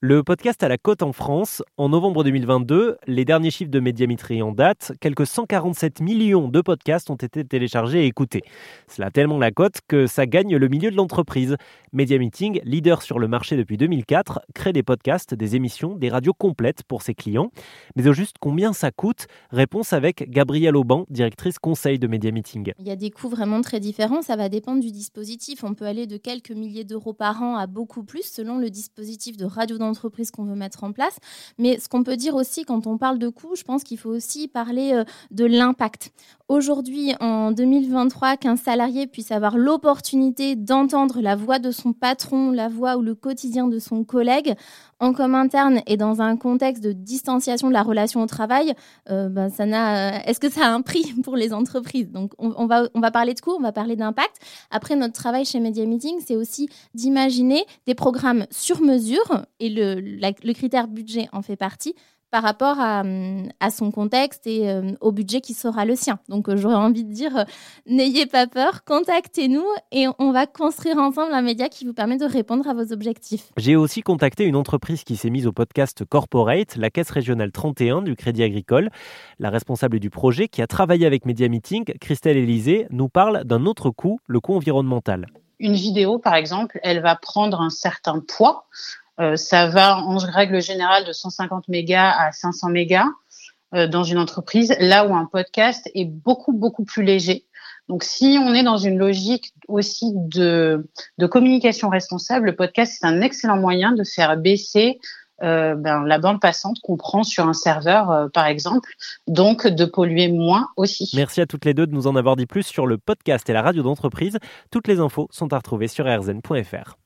Le podcast à la cote en France, en novembre 2022, les derniers chiffres de Médiamétrie en date, quelques 147 millions de podcasts ont été téléchargés et écoutés. Cela a tellement la cote que ça gagne le milieu de l'entreprise. Meeting, leader sur le marché depuis 2004, crée des podcasts, des émissions, des radios complètes pour ses clients. Mais au juste combien ça coûte? Réponse avec Gabrielle Auban, directrice conseil de Meeting. Il y a des coûts vraiment très différents, ça va dépendre du dispositif. On peut aller de quelques milliers d'euros par an à beaucoup plus selon le dispositif de radio entreprise qu'on veut mettre en place. Mais ce qu'on peut dire aussi quand on parle de coûts, je pense qu'il faut aussi parler euh, de l'impact. Aujourd'hui, en 2023, qu'un salarié puisse avoir l'opportunité d'entendre la voix de son patron, la voix ou le quotidien de son collègue en com interne et dans un contexte de distanciation de la relation au travail, euh, ben, ça n'a. Est-ce que ça a un prix pour les entreprises? Donc, on, va on va parler de coûts, on va parler d'impact. Après, notre travail chez Media Meeting, c'est aussi d'imaginer des programmes sur mesure et le, critère budget en fait partie par rapport à, son contexte et euh, au budget qui sera le sien. Donc euh, j'aurais envie de dire, euh, n'ayez pas peur, contactez-nous et on va construire ensemble un média qui vous permet de répondre à vos objectifs. J'ai aussi contacté une entreprise qui s'est mise au podcast Corporate, la Caisse régionale 31 du Crédit Agricole. La responsable du projet qui a travaillé avec Media Meeting, Christelle Élysée, nous parle d'un autre coût, le coût environnemental. Une vidéo, par exemple, elle va prendre un certain poids ça va en règle générale de 150 mégas à 500 mégas euh, dans une entreprise, là où un podcast est beaucoup, beaucoup plus léger. Donc, si on est dans une logique aussi de, communication responsable, le podcast c'est un excellent moyen de faire baisser euh, ben, la bande passante qu'on prend sur un serveur, euh, par exemple, donc de polluer moins aussi. Merci à toutes les deux de nous en avoir dit plus sur le podcast et la radio d'entreprise. Toutes les infos sont à retrouver sur rzn.fr.